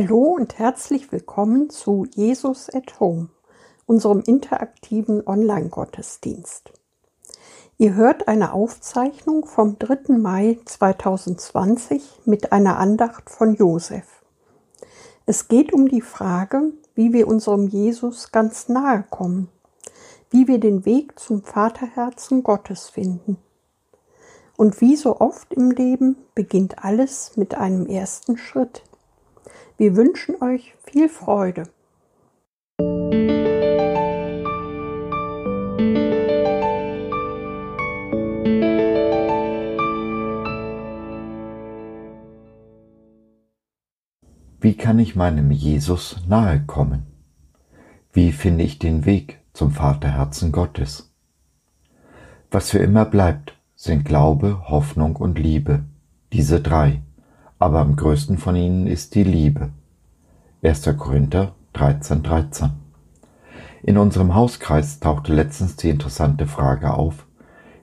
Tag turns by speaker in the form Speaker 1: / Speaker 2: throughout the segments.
Speaker 1: Hallo und herzlich willkommen zu Jesus at Home, unserem interaktiven Online-Gottesdienst. Ihr hört eine Aufzeichnung vom 3. Mai 2020 mit einer Andacht von Josef. Es geht um die Frage, wie wir unserem Jesus ganz nahe kommen, wie wir den Weg zum Vaterherzen Gottes finden. Und wie so oft im Leben beginnt alles mit einem ersten Schritt. Wir wünschen euch viel Freude.
Speaker 2: Wie kann ich meinem Jesus nahe kommen? Wie finde ich den Weg zum Vaterherzen Gottes? Was für immer bleibt, sind Glaube, Hoffnung und Liebe, diese drei aber am größten von ihnen ist die Liebe. 1. Korinther 13, 13. In unserem Hauskreis tauchte letztens die interessante Frage auf,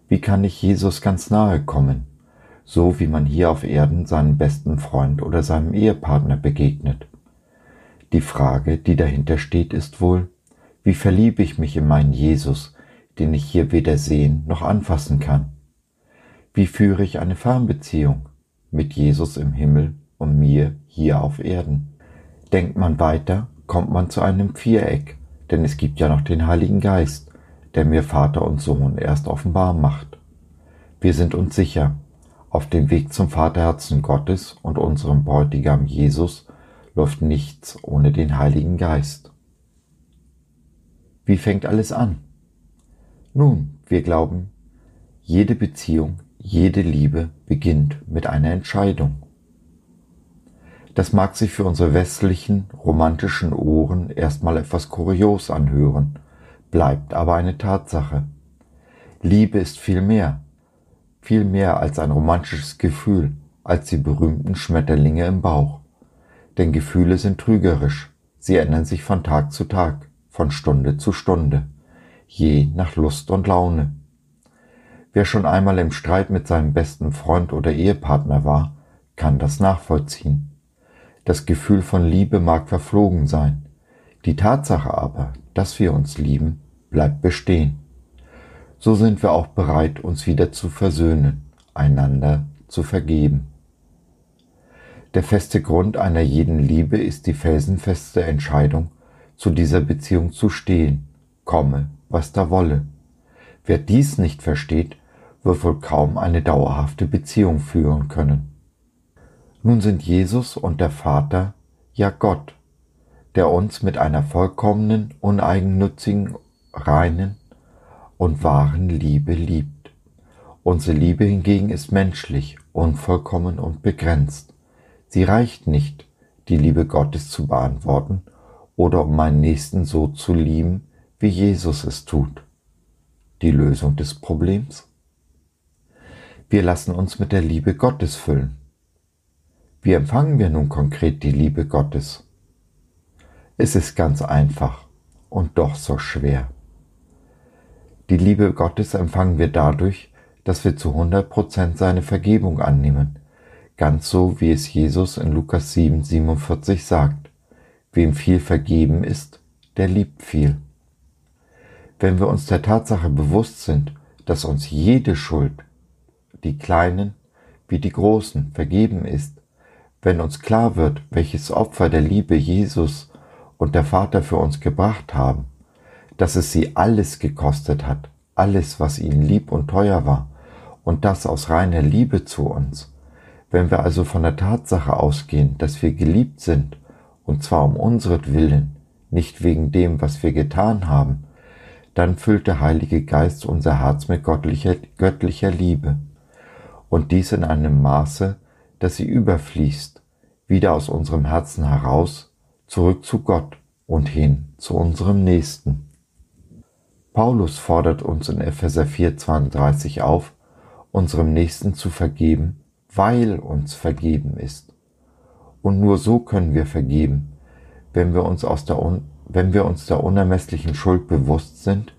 Speaker 2: wie kann ich Jesus ganz nahe kommen, so wie man hier auf Erden seinem besten Freund oder seinem Ehepartner begegnet. Die Frage, die dahinter steht, ist wohl, wie verliebe ich mich in meinen Jesus, den ich hier weder sehen noch anfassen kann? Wie führe ich eine Fernbeziehung? Mit Jesus im Himmel und mir hier auf Erden. Denkt man weiter, kommt man zu einem Viereck, denn es gibt ja noch den Heiligen Geist, der mir Vater und Sohn erst offenbar macht. Wir sind uns sicher, auf dem Weg zum Vaterherzen Gottes und unserem Bräutigam Jesus läuft nichts ohne den Heiligen Geist. Wie fängt alles an? Nun, wir glauben, jede Beziehung jede Liebe beginnt mit einer Entscheidung. Das mag sich für unsere westlichen, romantischen Ohren erstmal etwas kurios anhören, bleibt aber eine Tatsache. Liebe ist viel mehr, viel mehr als ein romantisches Gefühl, als die berühmten Schmetterlinge im Bauch. Denn Gefühle sind trügerisch, sie ändern sich von Tag zu Tag, von Stunde zu Stunde, je nach Lust und Laune. Wer schon einmal im Streit mit seinem besten Freund oder Ehepartner war, kann das nachvollziehen. Das Gefühl von Liebe mag verflogen sein. Die Tatsache aber, dass wir uns lieben, bleibt bestehen. So sind wir auch bereit, uns wieder zu versöhnen, einander zu vergeben. Der feste Grund einer jeden Liebe ist die felsenfeste Entscheidung, zu dieser Beziehung zu stehen, komme, was da wolle. Wer dies nicht versteht, wird wohl kaum eine dauerhafte Beziehung führen können. Nun sind Jesus und der Vater ja Gott, der uns mit einer vollkommenen, uneigennützigen, reinen und wahren Liebe liebt. Unsere Liebe hingegen ist menschlich, unvollkommen und begrenzt. Sie reicht nicht, die Liebe Gottes zu beantworten oder um meinen Nächsten so zu lieben, wie Jesus es tut. Die Lösung des Problems? Wir lassen uns mit der Liebe Gottes füllen. Wie empfangen wir nun konkret die Liebe Gottes? Es ist ganz einfach und doch so schwer. Die Liebe Gottes empfangen wir dadurch, dass wir zu 100% seine Vergebung annehmen, ganz so wie es Jesus in Lukas 7, 47 sagt. Wem viel vergeben ist, der liebt viel. Wenn wir uns der Tatsache bewusst sind, dass uns jede Schuld, die Kleinen wie die Großen vergeben ist, wenn uns klar wird, welches Opfer der Liebe Jesus und der Vater für uns gebracht haben, dass es sie alles gekostet hat, alles, was ihnen lieb und teuer war, und das aus reiner Liebe zu uns. Wenn wir also von der Tatsache ausgehen, dass wir geliebt sind, und zwar um unseren nicht wegen dem, was wir getan haben, dann füllt der Heilige Geist unser Herz mit göttlicher, göttlicher Liebe und dies in einem Maße, dass sie überfließt, wieder aus unserem Herzen heraus, zurück zu Gott und hin zu unserem Nächsten. Paulus fordert uns in Epheser 4,32 auf, unserem Nächsten zu vergeben, weil uns vergeben ist. Und nur so können wir vergeben, wenn wir uns, aus der, wenn wir uns der unermesslichen Schuld bewusst sind,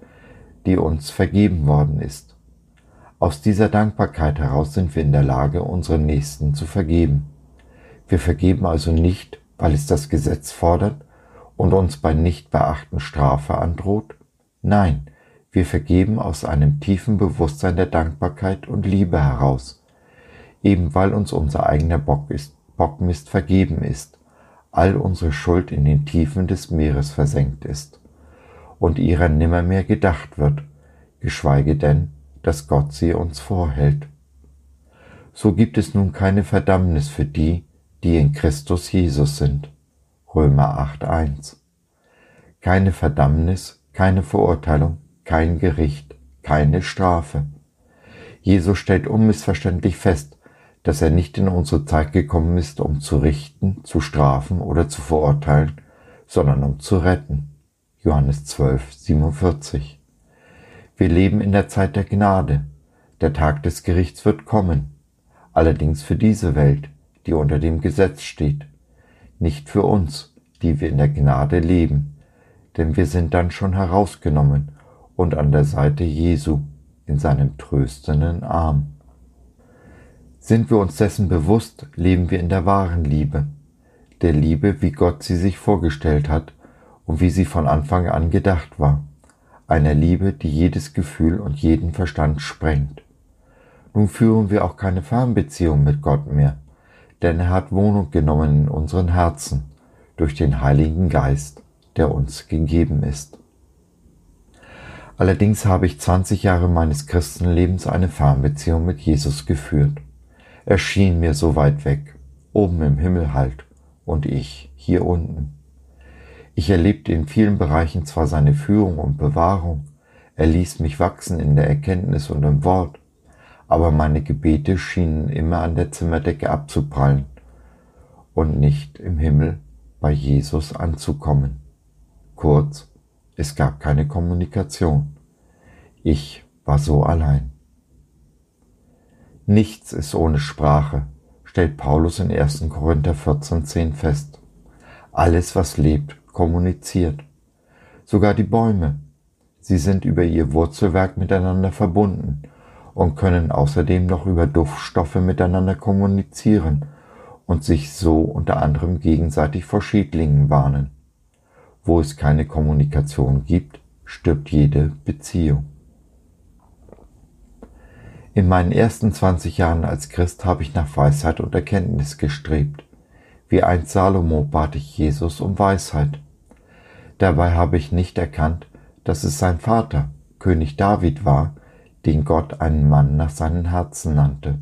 Speaker 2: die uns vergeben worden ist. Aus dieser Dankbarkeit heraus sind wir in der Lage, unseren Nächsten zu vergeben. Wir vergeben also nicht, weil es das Gesetz fordert und uns bei Nichtbeachten Strafe androht? Nein, wir vergeben aus einem tiefen Bewusstsein der Dankbarkeit und Liebe heraus, eben weil uns unser eigener Bock ist, Bockmist vergeben ist, all unsere Schuld in den Tiefen des Meeres versenkt ist und ihrer nimmermehr gedacht wird, geschweige denn, dass Gott sie uns vorhält. So gibt es nun keine Verdammnis für die, die in Christus Jesus sind. Römer 8.1. Keine Verdammnis, keine Verurteilung, kein Gericht, keine Strafe. Jesus stellt unmissverständlich fest, dass er nicht in unsere Zeit gekommen ist, um zu richten, zu strafen oder zu verurteilen, sondern um zu retten. Johannes 12, 47. Wir leben in der Zeit der Gnade. Der Tag des Gerichts wird kommen. Allerdings für diese Welt, die unter dem Gesetz steht. Nicht für uns, die wir in der Gnade leben. Denn wir sind dann schon herausgenommen und an der Seite Jesu in seinem tröstenden Arm. Sind wir uns dessen bewusst, leben wir in der wahren Liebe, der Liebe, wie Gott sie sich vorgestellt hat und wie sie von Anfang an gedacht war, einer Liebe, die jedes Gefühl und jeden Verstand sprengt. Nun führen wir auch keine Fernbeziehung mit Gott mehr, denn er hat Wohnung genommen in unseren Herzen durch den Heiligen Geist, der uns gegeben ist. Allerdings habe ich 20 Jahre meines Christenlebens eine Fernbeziehung mit Jesus geführt. Er schien mir so weit weg, oben im Himmel halt, und ich hier unten. Ich erlebte in vielen Bereichen zwar seine Führung und Bewahrung, er ließ mich wachsen in der Erkenntnis und im Wort, aber meine Gebete schienen immer an der Zimmerdecke abzuprallen und nicht im Himmel bei Jesus anzukommen. Kurz, es gab keine Kommunikation. Ich war so allein. Nichts ist ohne Sprache, stellt Paulus in 1. Korinther 14.10 fest. Alles, was lebt, kommuniziert. Sogar die Bäume. Sie sind über ihr Wurzelwerk miteinander verbunden und können außerdem noch über Duftstoffe miteinander kommunizieren und sich so unter anderem gegenseitig vor Schädlingen warnen. Wo es keine Kommunikation gibt, stirbt jede Beziehung. In meinen ersten 20 Jahren als Christ habe ich nach Weisheit und Erkenntnis gestrebt. Wie einst Salomo bat ich Jesus um Weisheit. Dabei habe ich nicht erkannt, dass es sein Vater, König David war, den Gott einen Mann nach seinem Herzen nannte.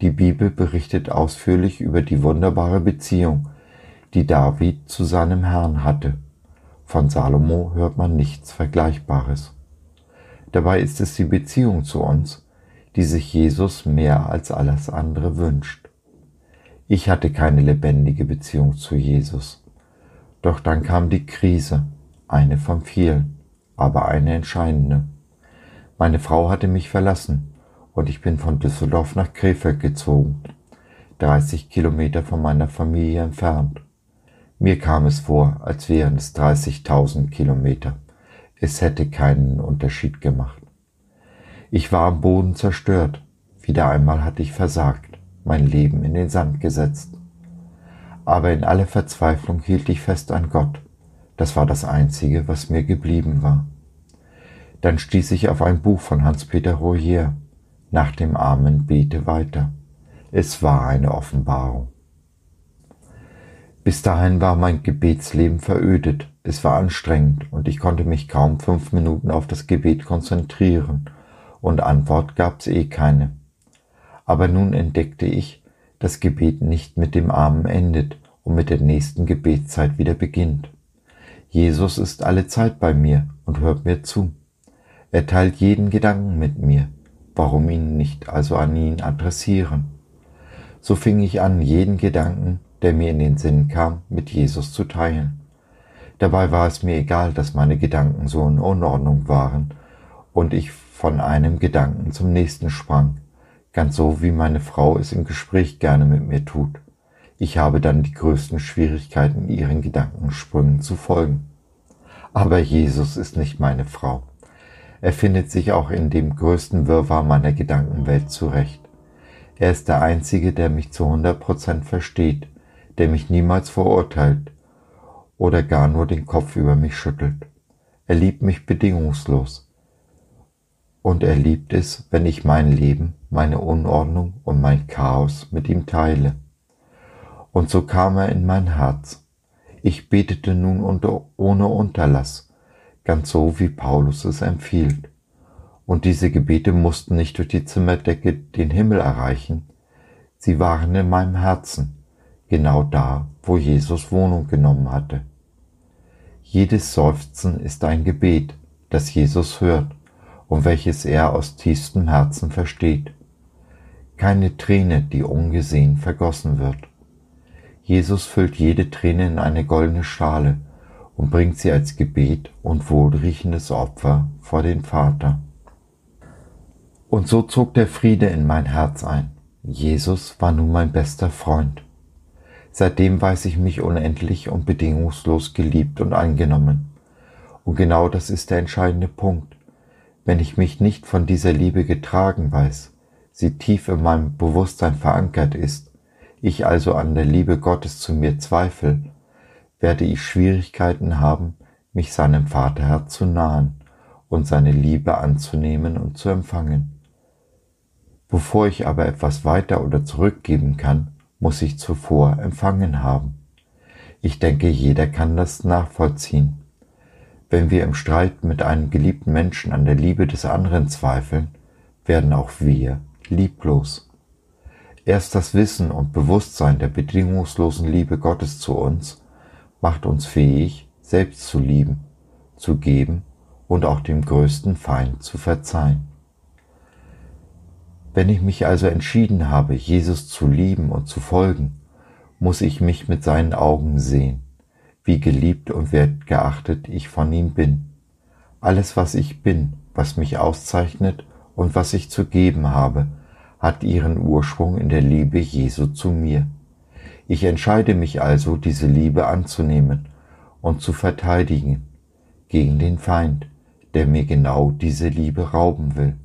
Speaker 2: Die Bibel berichtet ausführlich über die wunderbare Beziehung, die David zu seinem Herrn hatte. Von Salomo hört man nichts Vergleichbares. Dabei ist es die Beziehung zu uns, die sich Jesus mehr als alles andere wünscht. Ich hatte keine lebendige Beziehung zu Jesus. Doch dann kam die Krise, eine von vielen, aber eine entscheidende. Meine Frau hatte mich verlassen und ich bin von Düsseldorf nach Krefeld gezogen, 30 Kilometer von meiner Familie entfernt. Mir kam es vor, als wären es 30.000 Kilometer. Es hätte keinen Unterschied gemacht. Ich war am Boden zerstört. Wieder einmal hatte ich versagt, mein Leben in den Sand gesetzt aber in aller Verzweiflung hielt ich fest an Gott. Das war das Einzige, was mir geblieben war. Dann stieß ich auf ein Buch von Hans-Peter Royer. Nach dem Amen bete weiter. Es war eine Offenbarung. Bis dahin war mein Gebetsleben verödet. Es war anstrengend und ich konnte mich kaum fünf Minuten auf das Gebet konzentrieren und Antwort gab's eh keine. Aber nun entdeckte ich, das Gebet nicht mit dem Amen endet und mit der nächsten Gebetszeit wieder beginnt. Jesus ist alle Zeit bei mir und hört mir zu. Er teilt jeden Gedanken mit mir. Warum ihn nicht also an ihn adressieren? So fing ich an, jeden Gedanken, der mir in den Sinn kam, mit Jesus zu teilen. Dabei war es mir egal, dass meine Gedanken so in Unordnung waren und ich von einem Gedanken zum nächsten sprang, ganz so wie meine Frau es im Gespräch gerne mit mir tut. Ich habe dann die größten Schwierigkeiten, ihren Gedankensprüngen zu folgen. Aber Jesus ist nicht meine Frau. Er findet sich auch in dem größten Wirrwarr meiner Gedankenwelt zurecht. Er ist der Einzige, der mich zu 100 Prozent versteht, der mich niemals verurteilt oder gar nur den Kopf über mich schüttelt. Er liebt mich bedingungslos. Und er liebt es, wenn ich mein Leben, meine Unordnung und mein Chaos mit ihm teile. Und so kam er in mein Herz. Ich betete nun unter, ohne Unterlass, ganz so wie Paulus es empfiehlt. Und diese Gebete mussten nicht durch die Zimmerdecke den Himmel erreichen, sie waren in meinem Herzen, genau da, wo Jesus Wohnung genommen hatte. Jedes Seufzen ist ein Gebet, das Jesus hört und welches er aus tiefstem Herzen versteht. Keine Träne, die ungesehen vergossen wird. Jesus füllt jede Träne in eine goldene Schale und bringt sie als Gebet und wohlriechendes Opfer vor den Vater. Und so zog der Friede in mein Herz ein. Jesus war nun mein bester Freund. Seitdem weiß ich mich unendlich und bedingungslos geliebt und angenommen. Und genau das ist der entscheidende Punkt. Wenn ich mich nicht von dieser Liebe getragen weiß, sie tief in meinem Bewusstsein verankert ist, ich also an der Liebe Gottes zu mir zweifle, werde ich Schwierigkeiten haben, mich seinem Vaterherz zu nahen und seine Liebe anzunehmen und zu empfangen. Bevor ich aber etwas weiter oder zurückgeben kann, muss ich zuvor empfangen haben. Ich denke, jeder kann das nachvollziehen. Wenn wir im Streit mit einem geliebten Menschen an der Liebe des anderen zweifeln, werden auch wir lieblos. Erst das Wissen und Bewusstsein der bedingungslosen Liebe Gottes zu uns macht uns fähig, selbst zu lieben, zu geben und auch dem größten Feind zu verzeihen. Wenn ich mich also entschieden habe, Jesus zu lieben und zu folgen, muss ich mich mit seinen Augen sehen, wie geliebt und wertgeachtet ich von ihm bin. Alles, was ich bin, was mich auszeichnet und was ich zu geben habe, hat ihren Ursprung in der Liebe Jesu zu mir. Ich entscheide mich also, diese Liebe anzunehmen und zu verteidigen gegen den Feind, der mir genau diese Liebe rauben will.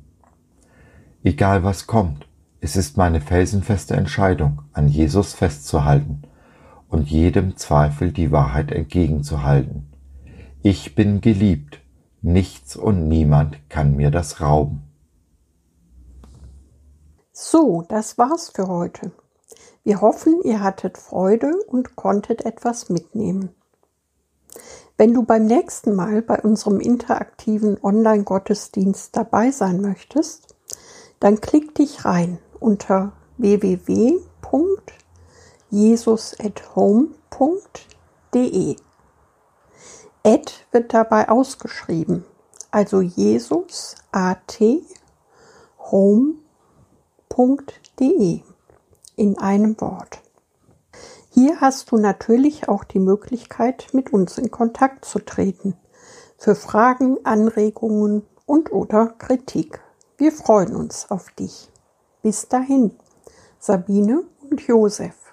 Speaker 2: Egal was kommt, es ist meine felsenfeste Entscheidung, an Jesus festzuhalten und jedem Zweifel die Wahrheit entgegenzuhalten. Ich bin geliebt, nichts und niemand kann mir das rauben.
Speaker 1: So, das war's für heute. Wir hoffen, ihr hattet Freude und konntet etwas mitnehmen. Wenn du beim nächsten Mal bei unserem interaktiven Online-Gottesdienst dabei sein möchtest, dann klick dich rein unter www.jesusathome.de. Ad wird dabei ausgeschrieben, also Jesus at home.de in einem Wort. Hier hast du natürlich auch die Möglichkeit, mit uns in Kontakt zu treten, für Fragen, Anregungen und oder Kritik. Wir freuen uns auf dich. Bis dahin, Sabine und Josef.